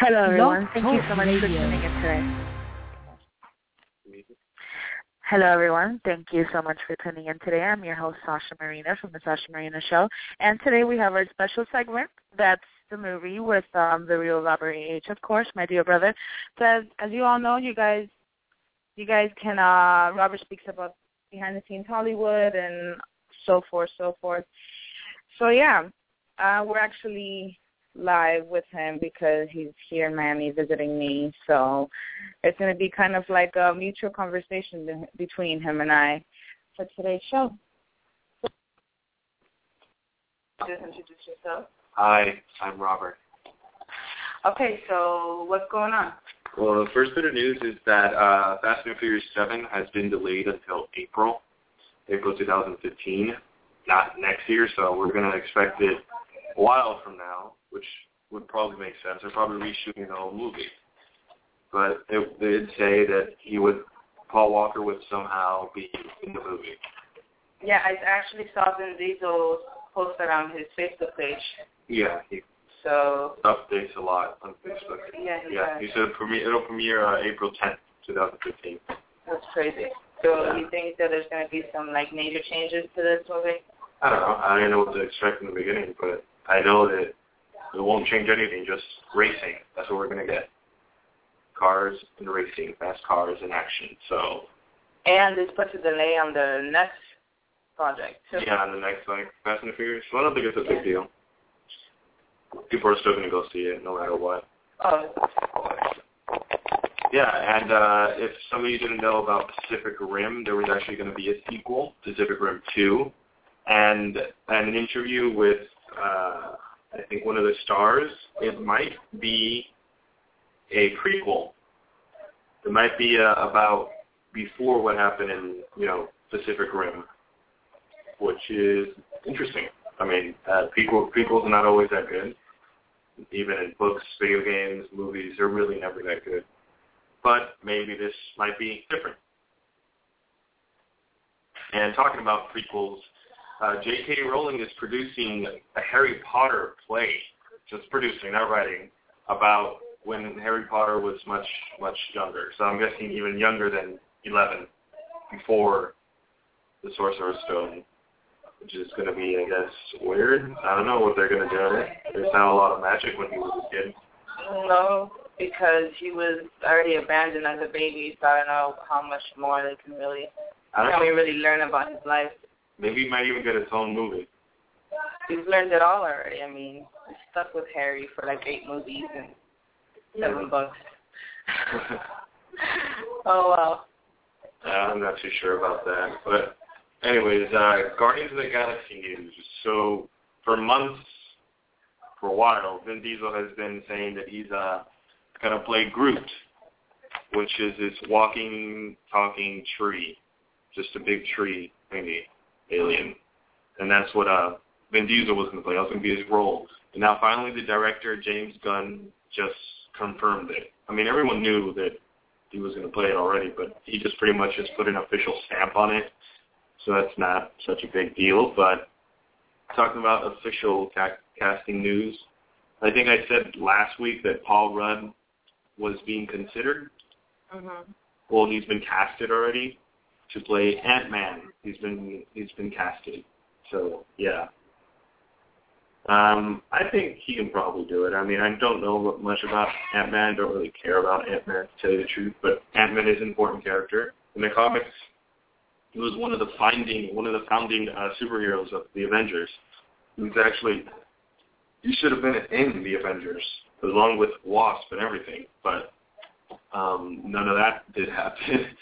Hello, everyone. Thank you so much for tuning in today. Hello, everyone. Thank you so much for tuning in today. I'm your host, Sasha Marina from The Sasha Marina Show. And today we have our special segment. That's the movie with um, the real Robert H., of course, my dear brother. So as, as you all know, you guys you guys can, uh, Robert speaks about behind the scenes Hollywood and so forth, so forth. So yeah, uh, we're actually live with him because he's here in Miami visiting me. So it's going to be kind of like a mutual conversation between him and I for today's show. Just introduce yourself. Hi, I'm Robert. Okay, so what's going on? Well, the first bit of news is that uh, Fast and Furious 7 has been delayed until April, April 2015, not next year. So we're going to expect it a while from now which would probably make sense. They're probably reshooting the whole movie. But it, they did say that he would, Paul Walker would somehow be in the movie. Yeah, I actually saw Vin Diesel posted on his Facebook page. Yeah, he so updates a lot on Facebook. Yeah, he yeah. Does. He said premiere, it'll premiere uh, April 10th, 2015. That's crazy. So yeah. you think that there's going to be some like major changes to this movie? I don't know. I didn't know what to expect in the beginning, but I know that it won't change anything, just racing. That's what we're going to get. Cars and racing, fast cars in action. So. And this puts a delay on the next project. Too. Yeah, on the next like Fast and the Furious. Well, I don't think it's a big deal. People are still going to go see it no matter what. Oh. Yeah, and uh, if some of you didn't know about Pacific Rim, there was actually going to be a sequel, Pacific Rim 2, and and an interview with uh, I think one of the stars, it might be a prequel. It might be uh, about before what happened in, you know, Pacific Rim, which is interesting. I mean, uh, prequel, prequels are not always that good. Even in books, video games, movies, they're really never that good. But maybe this might be different. And talking about prequels, uh, J.K. Rowling is producing a Harry Potter play, just producing, not writing, about when Harry Potter was much, much younger. So I'm guessing even younger than 11, before the Sorcerer's Stone, which is going to be, I guess, weird. I don't know what they're going to do. There's not a lot of magic when he was a kid. No, because he was already abandoned as a baby, so I don't know how much more they can really, can we really learn about his life. Maybe he might even get his own movie. He's learned it all already. I mean, he's stuck with Harry for like eight movies and seven books. oh wow. Uh, I'm not too sure about that, but anyways, uh, Guardians of the Galaxy news. So for months, for a while, Vin Diesel has been saying that he's uh, gonna play Groot, which is this walking, talking tree, just a big tree, maybe alien, and that's what uh, Vin Diesel was going to play. That was going to be his role. And now finally, the director James Gunn just confirmed it. I mean, everyone knew that he was going to play it already, but he just pretty much just put an official stamp on it. So that's not such a big deal. But talking about official ca- casting news, I think I said last week that Paul Rudd was being considered. Mm-hmm. Well, he's been casted already to play Ant Man. He's been he's been casted. So yeah. Um, I think he can probably do it. I mean, I don't know much about Ant Man. Don't really care about Ant Man to tell you the truth. But Ant Man is an important character in the comics. He was one of the finding one of the founding uh, superheroes of the Avengers. He was actually he should have been in the Avengers along with Wasp and everything, but um, none of that did happen.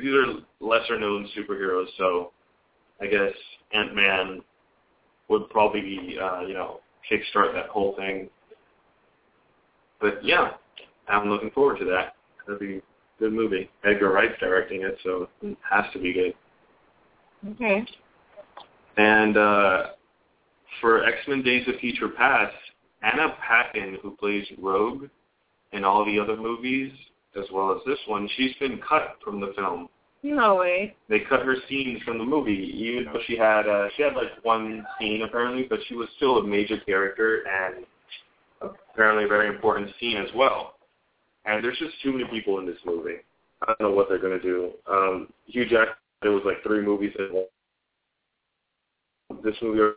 these are lesser known superheroes, so I guess Ant Man would probably be uh, you know kickstart that whole thing. but yeah, I'm looking forward to that. It'll be a good movie. Edgar Wright's directing it, so it has to be good. Okay. And uh, for X-Men Days of Future Past, Anna Paquin, who plays Rogue in all the other movies, as well as this one, she's been cut from the film. No way. They cut her scenes from the movie, even though she had uh, she had like one scene apparently, but she was still a major character and apparently a very important scene as well. And there's just too many people in this movie. I don't know what they're gonna do. Um, Hugh Jackman, there was like three movies in one. This movie,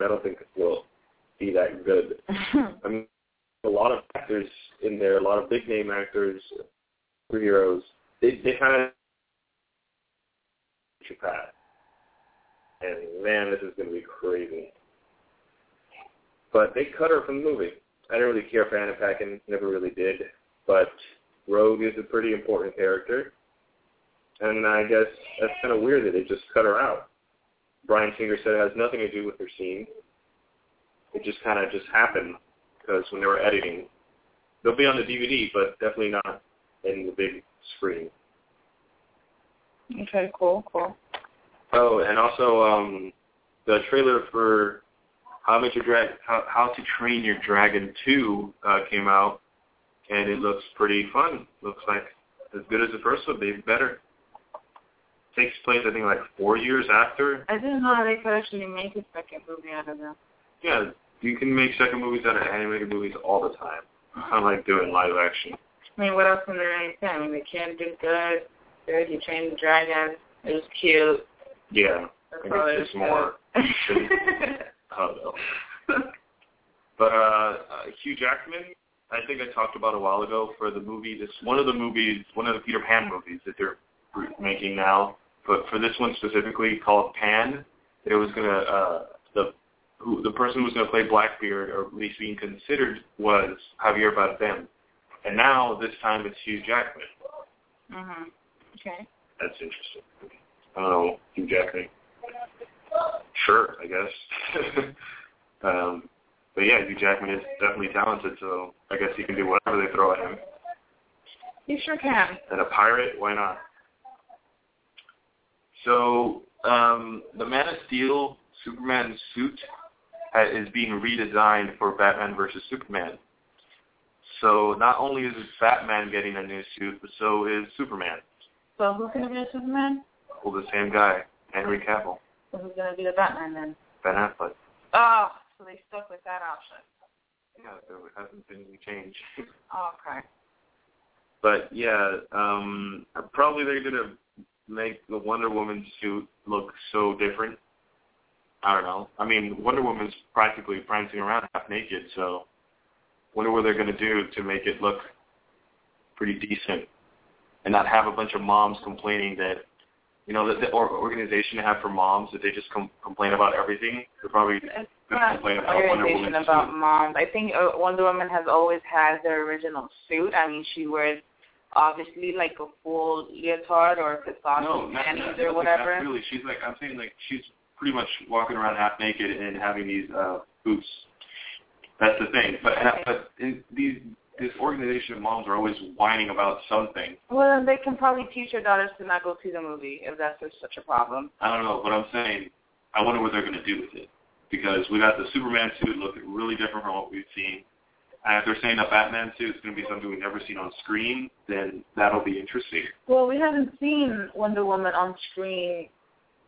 I don't think will be that good. I mean, a lot of actors in there, a lot of big name actors, superheroes. They they kind of path. And man, this is going to be crazy. But they cut her from the movie. I didn't really care for Anna Paquin, never really did. But Rogue is a pretty important character. And I guess that's kind of weird that they just cut her out. Bryan Singer said it has nothing to do with her scene. It just kind of just happened because when they were editing, they'll be on the DVD, but definitely not in the big screen. Okay, cool, cool. Oh, and also um, the trailer for How Met Your Drag How, How to Train Your Dragon 2 uh, came out, and it looks pretty fun. Looks like as good as the first one, maybe better. Takes place, I think, like four years after. I didn't know they could actually make a second movie out of them. Yeah, you can make second movies out of animated movies all the time. Unlike doing live action. I mean, what else can they say? I mean, the kid did good. Good, he trained the dragon. It was cute. Yeah, That's I guess it's more. I don't know. But uh, uh, Hugh Jackman, I think I talked about a while ago for the movie. This one of the movies, one of the Peter Pan movies that they're making now. But for this one specifically, called Pan, it was gonna uh, the the person who was gonna play Blackbeard, or at least being considered, was Javier Bardem. And now this time it's Hugh Jackman. mhm. Okay. That's interesting. I don't know, Hugh Jackman. Sure, I guess. um, but yeah, Hugh Jackman is definitely talented, so I guess he can do whatever they throw at him. He sure can. And a pirate, why not? So um, the Man of Steel Superman suit is being redesigned for Batman versus Superman. So not only is Batman getting a new suit, but so is Superman. So who's going to be the Superman? Well, the same guy, Henry Cavill, So who's going to be the Batman then? Ben Affleck. Oh, so they stuck with that option. Yeah, there hasn't been any change. Oh, okay. but yeah, um, probably they're gonna make the Wonder Woman suit look so different. I don't know. I mean, Wonder Woman's practically prancing around half naked, so wonder what they're gonna do to make it look pretty decent, and not have a bunch of moms complaining that. You know, the, the organization they have for moms that they just com- complain about everything. They're probably It's not complain about organization Woman's about suit. moms. I think uh, Wonder Woman has always had their original suit. I mean, she wears obviously like a full leotard or it's No, not, panties not, or not whatever. Really, she's like I'm saying like she's pretty much walking around half naked and having these uh boots. That's the thing. But but in, these this organization of moms are always whining about something. Well, then they can probably teach their daughters to not go see the movie if that's just such a problem. I don't know, but I'm saying I wonder what they're going to do with it because we got the Superman suit looking really different from what we've seen. And if they're saying the Batman suit is going to be something we've never seen on screen, then that'll be interesting. Well, we haven't seen Wonder Woman on screen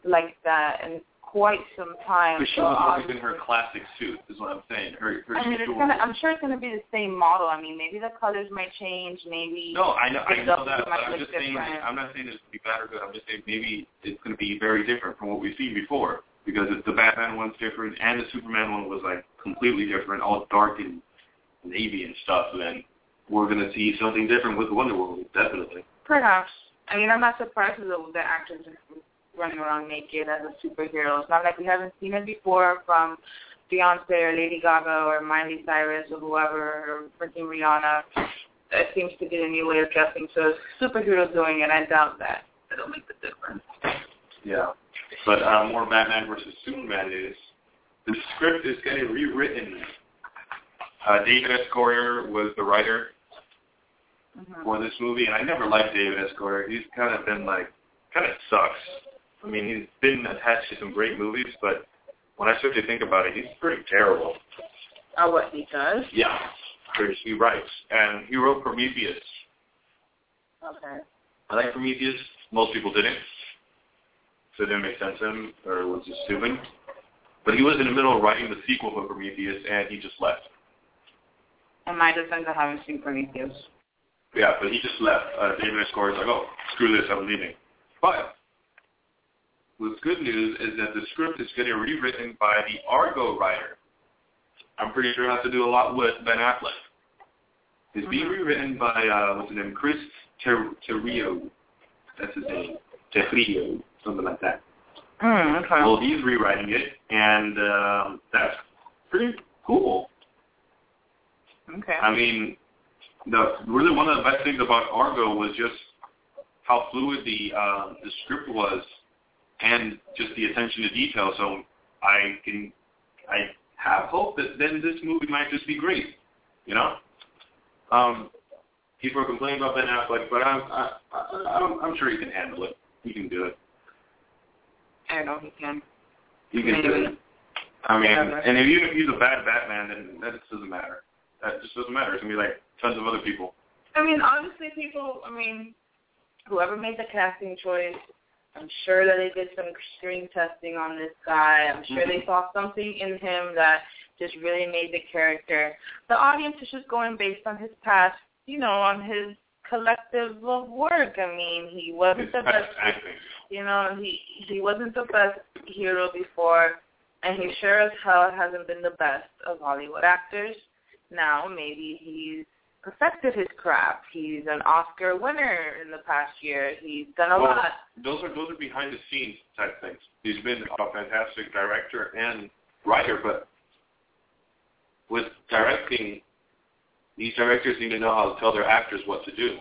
like that in quite some time. But she was always um, in her classic suit, is what I'm saying. Her, her I mean, it's gonna, I'm sure it's gonna be the same model. I mean, maybe the colors might change. Maybe. No, I know, I know that, but I'm just saying. I'm not saying it's going to be bad or good. I'm just saying maybe it's going to be very different from what we've seen before because the Batman one's different and the Superman one was like completely different, all dark and navy and stuff. And then we're going to see something different with Wonder Woman, definitely. Perhaps. I mean, I'm not surprised that the actors are running around naked as a superhero. It's not like we haven't seen it before from Beyonce or Lady Gaga or Miley Cyrus or whoever or freaking Rihanna. It seems to be a new way of dressing. So superheroes doing it, I doubt that. It'll make the difference. Yeah. But uh, more Batman versus Superman is the script is getting rewritten Uh, David S. Goyer was the writer Mhm. for this movie, and I never liked David S. Goyer. He's kind of been like, kind of sucks. I mean, he's been attached to some great movies, but when I start to think about it, he's pretty terrible. Oh, what he does? Yeah. Because he writes, and he wrote Prometheus. Okay. I like Prometheus. Most people didn't. So it didn't make sense to him, or it was just stupid. But he was in the middle of writing the sequel for Prometheus, and he just left. In my defense, I haven't seen Prometheus. Yeah, but he just left. Uh, David S. Goyer was like, oh, screw this, I'm leaving. But what's good news is that the script is getting rewritten by the Argo writer. I'm pretty sure it has to do a lot with Ben Affleck. It's being Mhm. rewritten by, uh, what's his name, Chris Ter- Terrio. That's his name. Terrio, something like that. Mm, okay. Well, he's rewriting it, and um, that's pretty cool. okay. I mean, the really one of the best things about Argo was just how fluid the uh, the script was, and just the attention to detail. So I can I have hope that then this movie might just be great. You know, um, people are complaining about Ben Affleck, but I'm I, I, I'm, I'm sure he can handle it. He can do it. I know he can. He can do it. I mean, Whatever. and if even if he's a bad Batman, then that just doesn't matter. That just doesn't matter. It's gonna be like tons of other people. I mean, honestly, people, I mean, whoever made the casting choice, I'm sure that they did some screen testing on this guy. I'm sure they mm-hmm. saw something in him that just really made the character. The audience is just going based on his past, you know, on his collective of work. I mean, he wasn't the best, you know, he he wasn't the best hero before, and he sure as hell hasn't been the best of Hollywood actors. Now maybe he's perfected his craft. He's an Oscar winner in the past year. He's done a Well, lot. Those are those are behind the scenes type things. He's been a fantastic director and writer, but with directing, these directors need to know how to tell their actors what to do.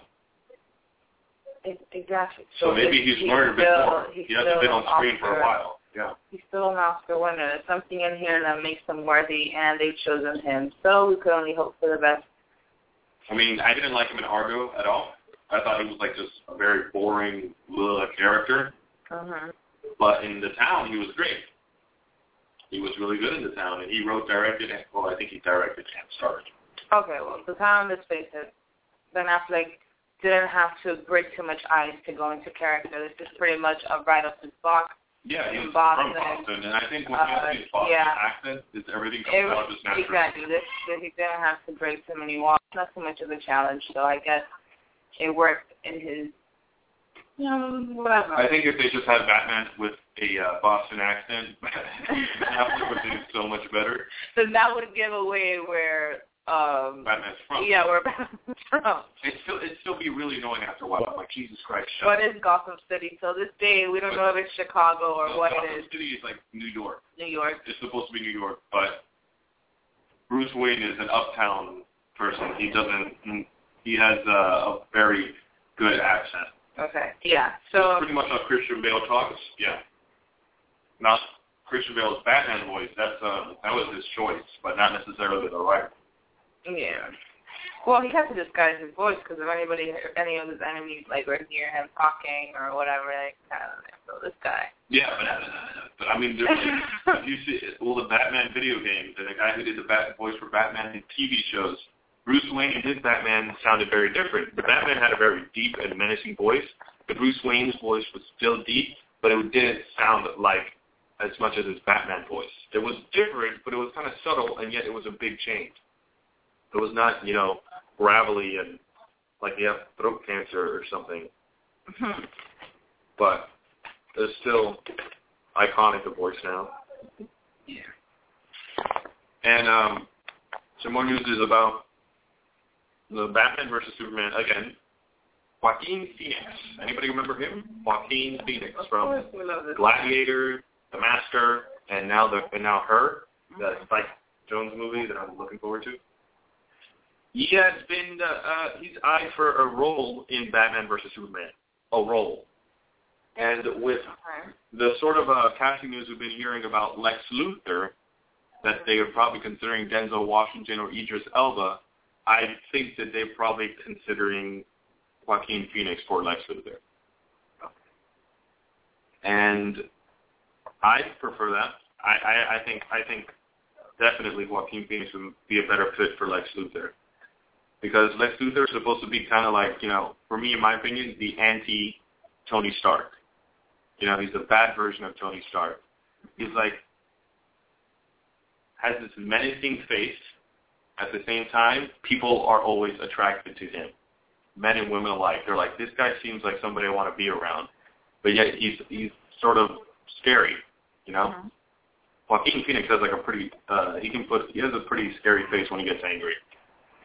Exactly. So, maybe he's, learned a bit still, more. He hasn't been on screen for a while. Yeah. He's still an Oscar winner. There's something in here that makes him worthy, and they've chosen him. So we could only hope for the best. I mean, I didn't like him in Argo at all. I thought he was like just a very boring little character. hmm But in the town, he was great. He was really good in the town, and he wrote, directed, and well, I think he directed and starred. Okay, well, the town, let's face it, Ben Affleck didn't have to break too much ice to go into character. This is pretty much a right off his box. Yeah, he was Boston. from Boston, and I think when Uh, he has his Boston yeah. accent, it's everything comes It, out just naturally. exactly. This, this, he didn't have to break so many walls. Not so much of a challenge, so I guess it worked in his, you know, whatever. I think if they just had Batman with a uh, Boston accent, Affleck would do so much better. then that would give away where, um, Batman's from. yeah, where Batman's from. It'd still, it'd still be really annoying after a while. I'm like, Jesus Christ, shut What up. is Gotham City? Till this day, we don't know if it's Chicago or No, what Gotham it is. City is like New York. New York. It's supposed to be New York, but Bruce Wayne is an uptown person. He doesn't. He has a, a very good accent. Okay. Yeah. It's So pretty much how Christian Bale talks. Yeah. Not Christian Bale's Batman voice. That's uh, that was his choice, but not necessarily the right. Yeah. Well, he has to disguise his voice because if anybody, any of his enemies, like would hear him talking or whatever, like, I don't know. So this guy. Yeah, but, uh, but I mean, if you see well the Batman video game, the guy who did the Bat voice for Batman in TV shows, Bruce Wayne and his Batman sounded very different. The Batman had a very deep and menacing voice. The Bruce Wayne's voice was still deep, but it didn't sound like as much as his Batman voice. It was different, but it was kind of subtle, and yet it was a big change. It was not, you know, gravelly and like you have throat cancer or something, but it's still iconic, the voice now. Yeah. And um, some more news is about the Batman versus Superman again. Joaquin Phoenix. Anybody remember him? Joaquin Phoenix from course, we love this. Gladiator, The Master, and now the and now her, the Spike Jonze movie that I'm looking forward to. He has been uh, uh, he's eyed for a role in Batman versus Superman, a role. And with the sort of uh, casting news we've been hearing about Lex Luthor, that they are probably considering Denzel Washington or Idris Elba, I think that they're probably considering Joaquin Phoenix for Lex Luthor. And I prefer that. I, I, I think I think definitely Joaquin Phoenix would be a better fit for Lex Luthor. Because Lex Luthor is supposed to be kind of like, you know, for me, in my opinion, the anti Tony Stark. You know, he's a bad version of Tony Stark. He's like, has this menacing face. At the same time, people are always attracted to him. Men and women alike. They're like, this guy seems like somebody I want to be around. But yet he's he's sort of scary, you know? Mm-hmm. Joaquin Phoenix has like a pretty uh he can put he has a pretty scary face when he gets angry.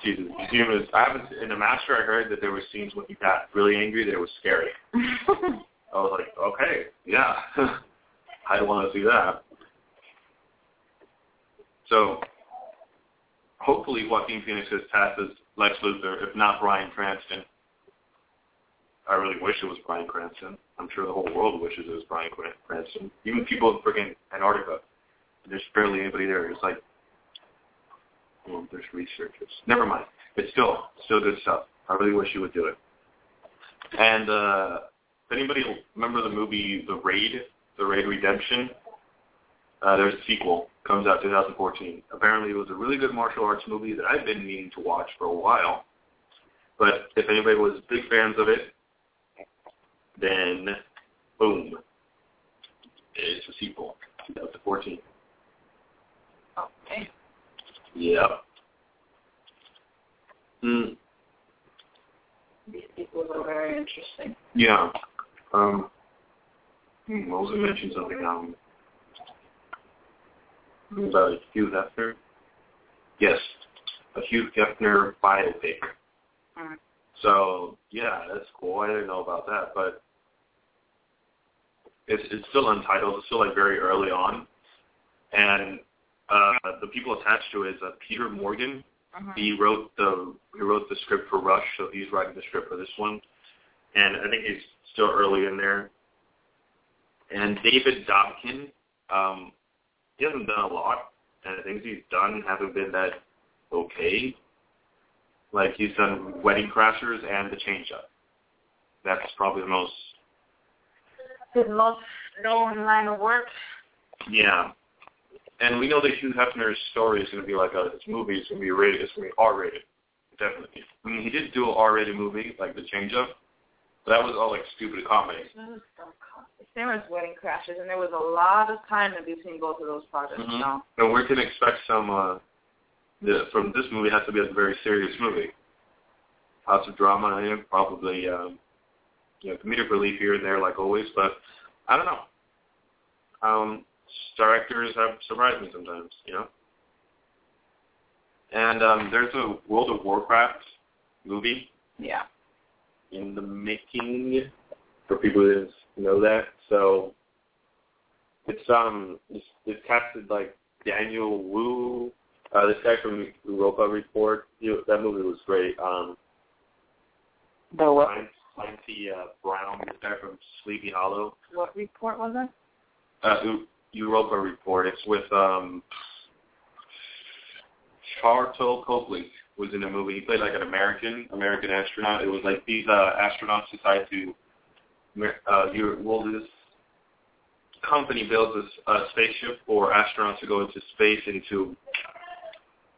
Jesus. See I haven't in the master I heard that there were scenes when he got really angry that it was scary. I was like, Okay, yeah. I don't want to see that. So hopefully Joaquin Phoenix has passed as Lex Luthor, if not Bryan Cranston. I really wish it was Bryan Cranston. I'm sure the whole world wishes it was Bryan Cranston. Even people in freaking Antarctica. There's barely anybody there. It's like, well, there's researchers. Never mind. It's still, still good stuff. I really wish you would do it. And uh, if anybody remember the movie The Raid, The Raid Redemption, uh, there's a sequel. Comes out 2014. Apparently, it was a really good martial arts movie that I've been meaning to watch for a while. But if anybody was big fans of it, then boom, it's a sequel. 2014. Okay. Yep. Hmm. These people are very interesting. Yeah. Um. Hmm, what was I mentioning something? Um. About Hugh Hefner. Yes, a Hugh Hefner biopic. Mm. So yeah, that's cool. I didn't know about that, but it's it's still untitled. It's still like very early on, and uh, the people attached to it is uh, Peter Morgan. Uh-huh. He wrote the he wrote the script for Rush, so he's writing the script for this one, and I think he's still early in there. And David Dobkin, um, he hasn't done a lot, and the things he's done haven't been that okay. Like he's done Wedding Crashers and The Change Up. That's probably the most his most known line of work. Yeah, and we know that Hugh Hefner's story is going to be like a his movie is going to be rated. It's going to be R-rated, definitely. I mean, he did do an R-rated movie like The Change Up, but that was all like stupid comedy. There was Wedding Crashers, and there was a lot of time in between both of those projects. Mm-hmm. So. And we can expect some. uh the, from this movie has to be a very serious movie. Lots of drama in it, probably um, you know, comedic relief here and there, like always. But I don't know. Um, directors have surprised me sometimes, you know. And um, there's a World of Warcraft movie. Yeah. In the making, for people who didn't know that. So it's um it's, it's casted like Daniel Wu, uh, this guy from Europa Report. You know, that movie was great. Um, the what? Clancy uh, Brown, this guy from Sleepy Hollow. What report was it? Uh, Europa Report. It's with um, Sharlto Copley was in the movie. He played like an American American astronaut. It was like these uh, astronauts decide to uh, you well this company builds a, a spaceship for astronauts to go into space into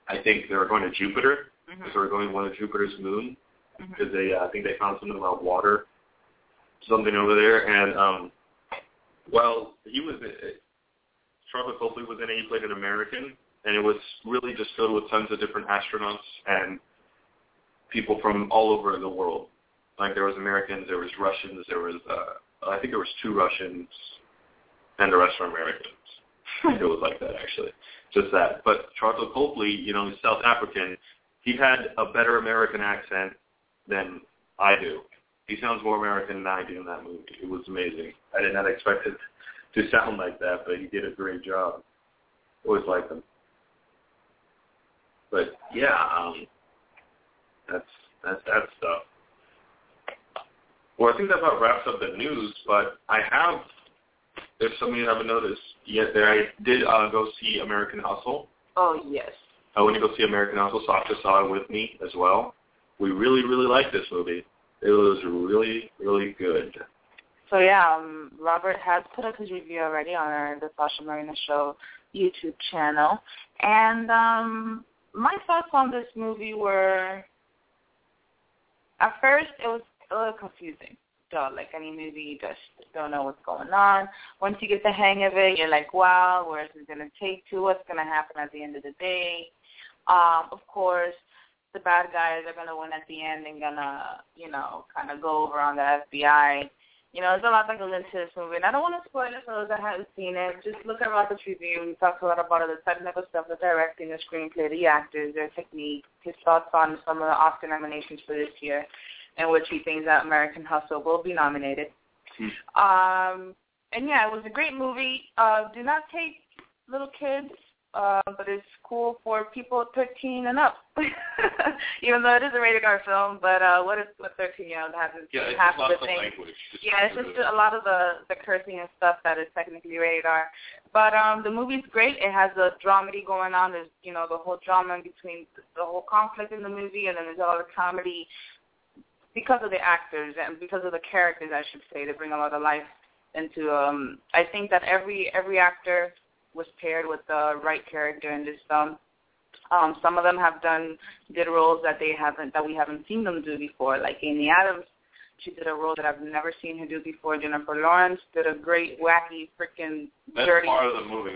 I think they're going to Jupiter mm-hmm. they're going to one of Jupiter's moon mm-hmm. because they uh, I think they found something about water something over there and um well he was Sharlto Copley was in it he played an American and it was really just filled with tons of different astronauts and people from all over the world like there was Americans, there was Russians, there was uh, I think there was two Russians, and the rest were Americans. it was like that actually, just that. But Sharlto Copley, you know, he's South African. He had a better American accent than I do. He sounds more American than I do in that movie. It was amazing. I did not expect it to sound like that, but he did a great job. Always liked him. But yeah, um, that's that's that stuff. Well, I think that about wraps up the news, but I have, if some of you haven't noticed yet, there I did uh, go see American Hustle. Oh yes. I went to go see American Hustle. Sasha saw it with me as well. We really, really liked this movie. It was really, really good. So yeah, um, Robert has put up his review already on our The Sasha Marina Show YouTube channel, and um, my thoughts on this movie were, at first it was a little confusing. So like any movie, you just don't know what's going on. Once you get the hang of it, you're like, wow, where is this going to take to? What's going to happen at the end of the day? Um, of course, the bad guys are going to win at the end and going to, you know, kind of go over on the FBI you know, there's a lot that goes into this movie, and I don't want to spoil it for those that haven't seen it. Just look at Robert's review. He talks a lot about the technical stuff, the directing, the screenplay, the actors, their technique, his thoughts on some of the Oscar nominations for this year, in which he thinks that American Hustle will be nominated. Hmm. Um, and yeah, it was a great movie. Uh, do not take little kids uh, but it's cool for people 13 and up. Even though it is a rated R film, but uh, what is what 13 year old hasn't yeah, half of the thing? Yeah, it's just a lot of the the cursing and stuff that is technically rated R. But um, the movie's great. It has a dramedy going on. There's you know the whole drama in between the whole conflict in the movie, and then there's all the comedy because of the actors and because of the characters, I should say, to bring a lot of life into. Um, I think that every every actor was paired with the right character in this film. Um, some of them have done did roles that they haven't that we haven't seen them do before, like Amy Adams. She did a role that I've never seen her do before. Jennifer Lawrence did a great, wacky, freaking dirty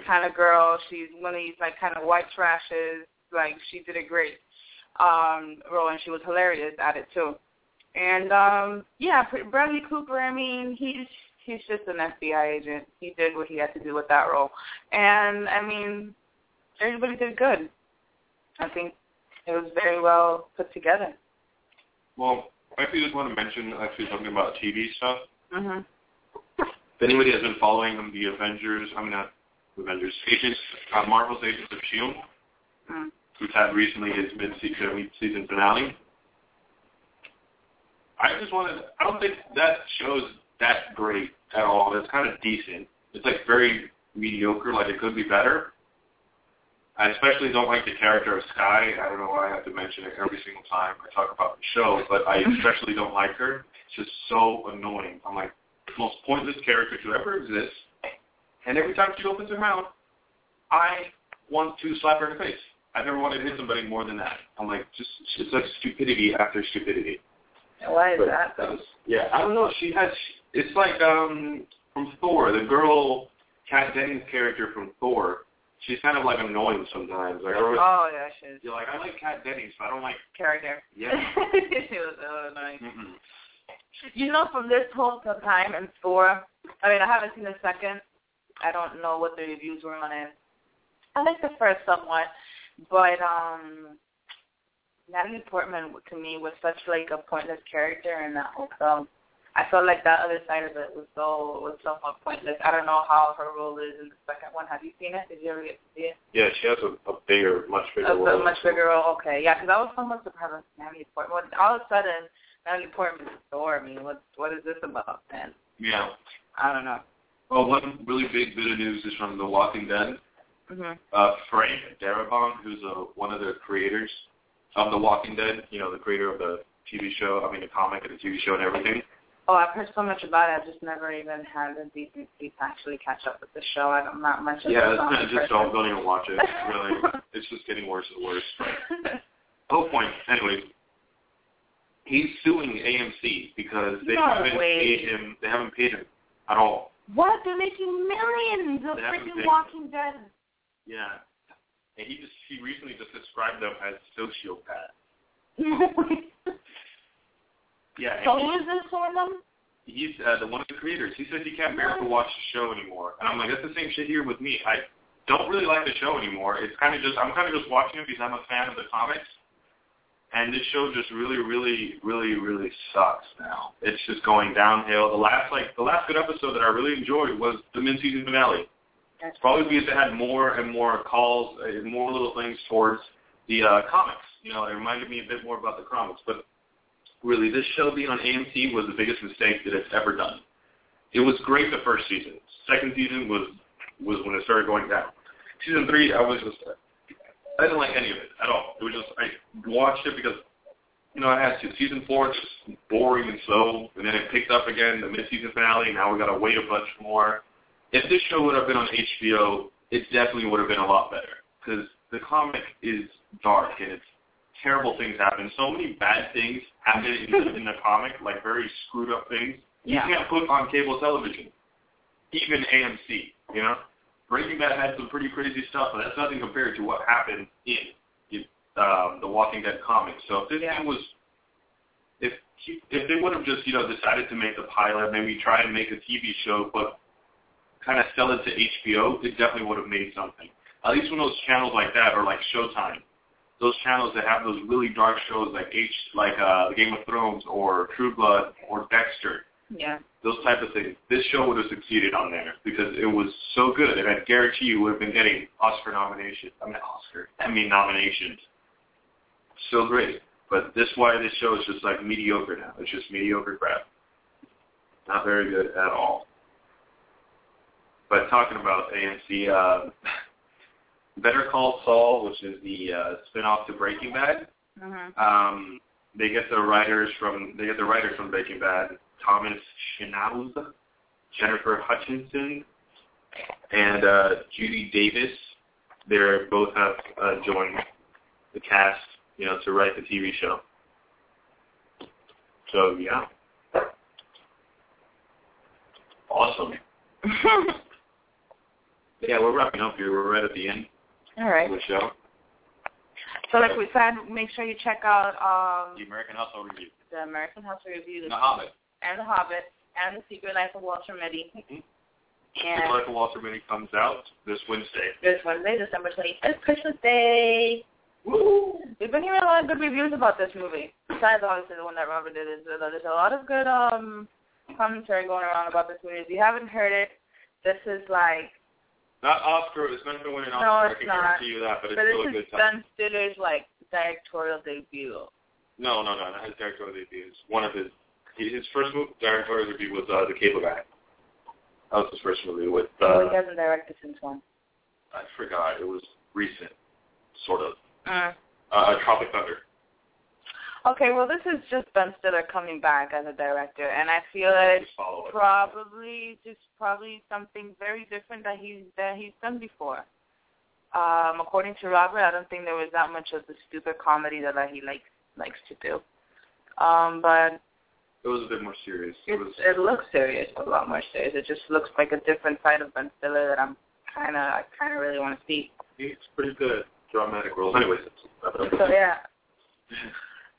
kind of girl. She's one of these like kind of white trashes. Like she did a great um, role, and she was hilarious at it too. And um, yeah, Bradley Cooper. I mean, he's he's just an FBI agent. He did what he had to do with that role, and I mean, everybody did good. I think it was very well put together. Well, I actually just want to mention actually something about TV stuff. Mm-hmm. If anybody has been following the Avengers, I mean not Avengers, Agents, uh, Marvel's Agents of Shield, mm-hmm. who's had recently his mid-season finale. I just wanted, I don't think that shows that great at all. It's kind of decent. It's like very mediocre. Like it could be better. I especially don't like the character of Skye. I don't know why I have to mention it every single time I talk about the show, but I especially don't like her. It's just so annoying. I'm like, most pointless character to ever exist. And every time she opens her mouth, I want to slap her in the face. I've never wanted to hit somebody more than that. I'm like, just it's like stupidity after stupidity. Why is but, that? Though? Yeah, I don't know. She has it's like um from Thor, the girl Kat Dennings character from Thor. She's kind of like annoying sometimes. Like, oh yeah, she is. You're like, I like Kat Dennings, but I don't like character. Yeah. she was so annoying. Mm-hmm. You know, from this whole time in Thor, I mean, I haven't seen the second. I don't know what the reviews were on it. I like the first somewhat, but um Natalie Portman to me was such like a pointless character in that whole film. I felt like that other side of it was so was somewhat pointless. I don't know how her role is in the second one. Have you seen it? Did you ever get to see it? Yeah, she has a, a bigger, much bigger a, role. A much bigger role. Okay, yeah, because I was somewhat surprised with Natalie Portman. All of a sudden, Natalie Portman is Thor. I mean, what what is this about, man? Yeah. I don't know. Well, one really big bit of news is from The Walking Dead. Mm-hmm. Uh, Frank Darabont, who's a, one of the creators of The Walking Dead, you know, the creator of the TV show, I mean the comic and the TV show and everything. Oh, I've heard so much about it. I've just never even had the decency to actually catch up with the show. I'm not much of yeah, a Yeah, just don't, don't even watch it. Really, it's just getting worse and worse. But whole point, anyway, he's suing AMC because they no haven't way. paid him. They haven't paid him at all. What? They're making millions of freaking Walking Dead. Yeah, and he just he recently just described them as sociopaths. Yeah. So who is this for them? He's uh, the one of the creators. He says he can't bear to watch the show anymore, and I'm like, that's the same shit here with me. I don't really like the show anymore. It's kind of just I'm kind of just watching it because I'm a fan of the comics, and this show just really, really, really, really sucks now. It's just going downhill. The last like the last good episode that I really enjoyed was the mid-season finale. It's probably because it had more and more calls, uh, more little things towards the uh, comics. You know, it reminded me a bit more about the comics. But really, this show being on AMC was the biggest mistake that it's ever done. It was great the first season. Second season was was when it started going down. Season three, I was just I didn't like any of it at all. It was just I watched it because you know I had to. Season four it's just boring and slow, and then it picked up again the mid-season finale. Now we got to wait a bunch more. If this show would have been on HBO, it definitely would have been a lot better because the comic is dark and it's terrible things happen. So many bad things happen in the, in the comic, like very screwed up things. Yeah. You can't put on cable television, even AMC. You know, Breaking Bad had some pretty crazy stuff, but that's nothing compared to what happened in, in um, the Walking Dead comics. So if this Yeah. thing was, if he, if they would have just you know decided to make the pilot, maybe try and make a TV show, but kind of sell it to HBO, it definitely would have made something. At least when those channels like that are like Showtime, those channels that have those really dark shows like H, like uh, Game of Thrones or True Blood or Dexter, Yeah. those type of things. This show would have succeeded on there because it was so good, and I guarantee you would have been getting Oscar nominations. I mean Oscar, Emmy nominations. So great, but this why this show is just like mediocre now. It's just mediocre crap. Not very good at all. But talking about AMC, uh, Better Call Saul, which is the uh, spinoff to Breaking Bad, Mhm. um, they get the writers from they get the writers from Breaking Bad, Thomas Schnauz, Gennifer Hutchison, and uh, Judy Davis. They both have uh, joined the cast, you know, to write the TV show. So yeah, awesome. Yeah, we're wrapping up here. We're right at the end All right. of show. So like we said, make sure you check out um, The American Household Review. the American House Review, the The Hobbit. and The Hobbit, and The Secret Life of Walter Mitty. Mhm. And Michael Walter Mitty comes out this Wednesday. this Wednesday, December 25th, Christmas Day. Woo! We've been hearing a lot of good reviews about this movie. Besides, obviously, the one that Robert did. Is, uh, there's a lot of good um commentary going around about this movie. If you haven't heard it, this is like, Not Oscar. It's not going to win an No, Oscar. I can not. guarantee you that. But it's but still a this good is time. Ben Stiller's like directorial debut. No, no, no. Not his directorial debut. It's one of his. His first movie, directorial debut was uh, The Cable Guy. That was his first movie with. Oh, Uh, he hasn't directed since when? I forgot. It was recent, sort of. Mm. Uh, Tropic Thunder. Okay, well, this is just Ben Stiller coming back as a director, and I feel that it's Just follow it. probably just probably something very different that he's that he's done before. Um, according to Robert, I don't think there was that much of the stupid comedy that he likes likes to do. Um, but It was a bit more serious. It was. it looks serious, a lot more serious. It just looks like a different side of Ben Stiller that I'm kind of I kind of really want to see. He's pretty good at dramatic roles. Anyways, it's wrap it up. So yeah.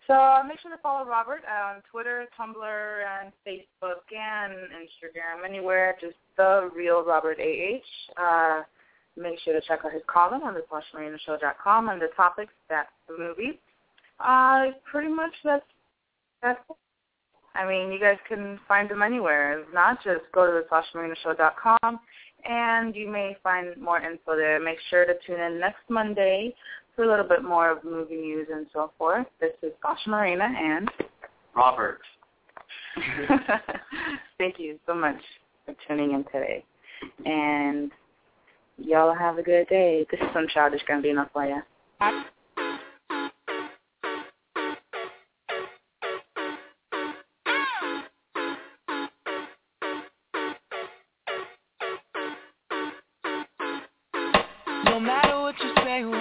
So make sure to follow Robert on Twitter, Tumblr, and Facebook, and Instagram, anywhere. Just the real Robert AH. Uh, make sure to check out his column on the SashaMarinaShow.com under topics. That's the movie. Uh, pretty much that's that's. it. I mean, you guys can find them anywhere. If not, just go to the SashaMarinaShow.com, and you may find more info there. Make sure to tune in next Monday for a little bit more of movie news and so forth. This is Sasha Marina, and Robert. thank you so much for tuning in today. And y'all have a good day. This is some childish Gambino for you.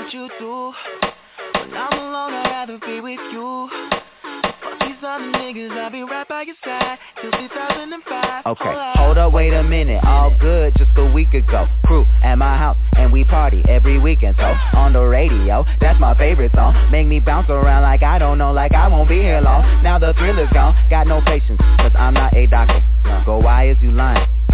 What you do, when I'm alone, I'd rather be with you. Fuck these other niggas, I'll be right by your side till 2005. Okay, Hold up. hold up, wait a minute. All good just a week ago. Crew at my house and we party every weekend. So on the radio, that's my favorite song. Make me bounce around like I don't know, like I won't be here long. Now the thrill is gone. Got no patience, cause I'm not a doctor. Go, why is you lying?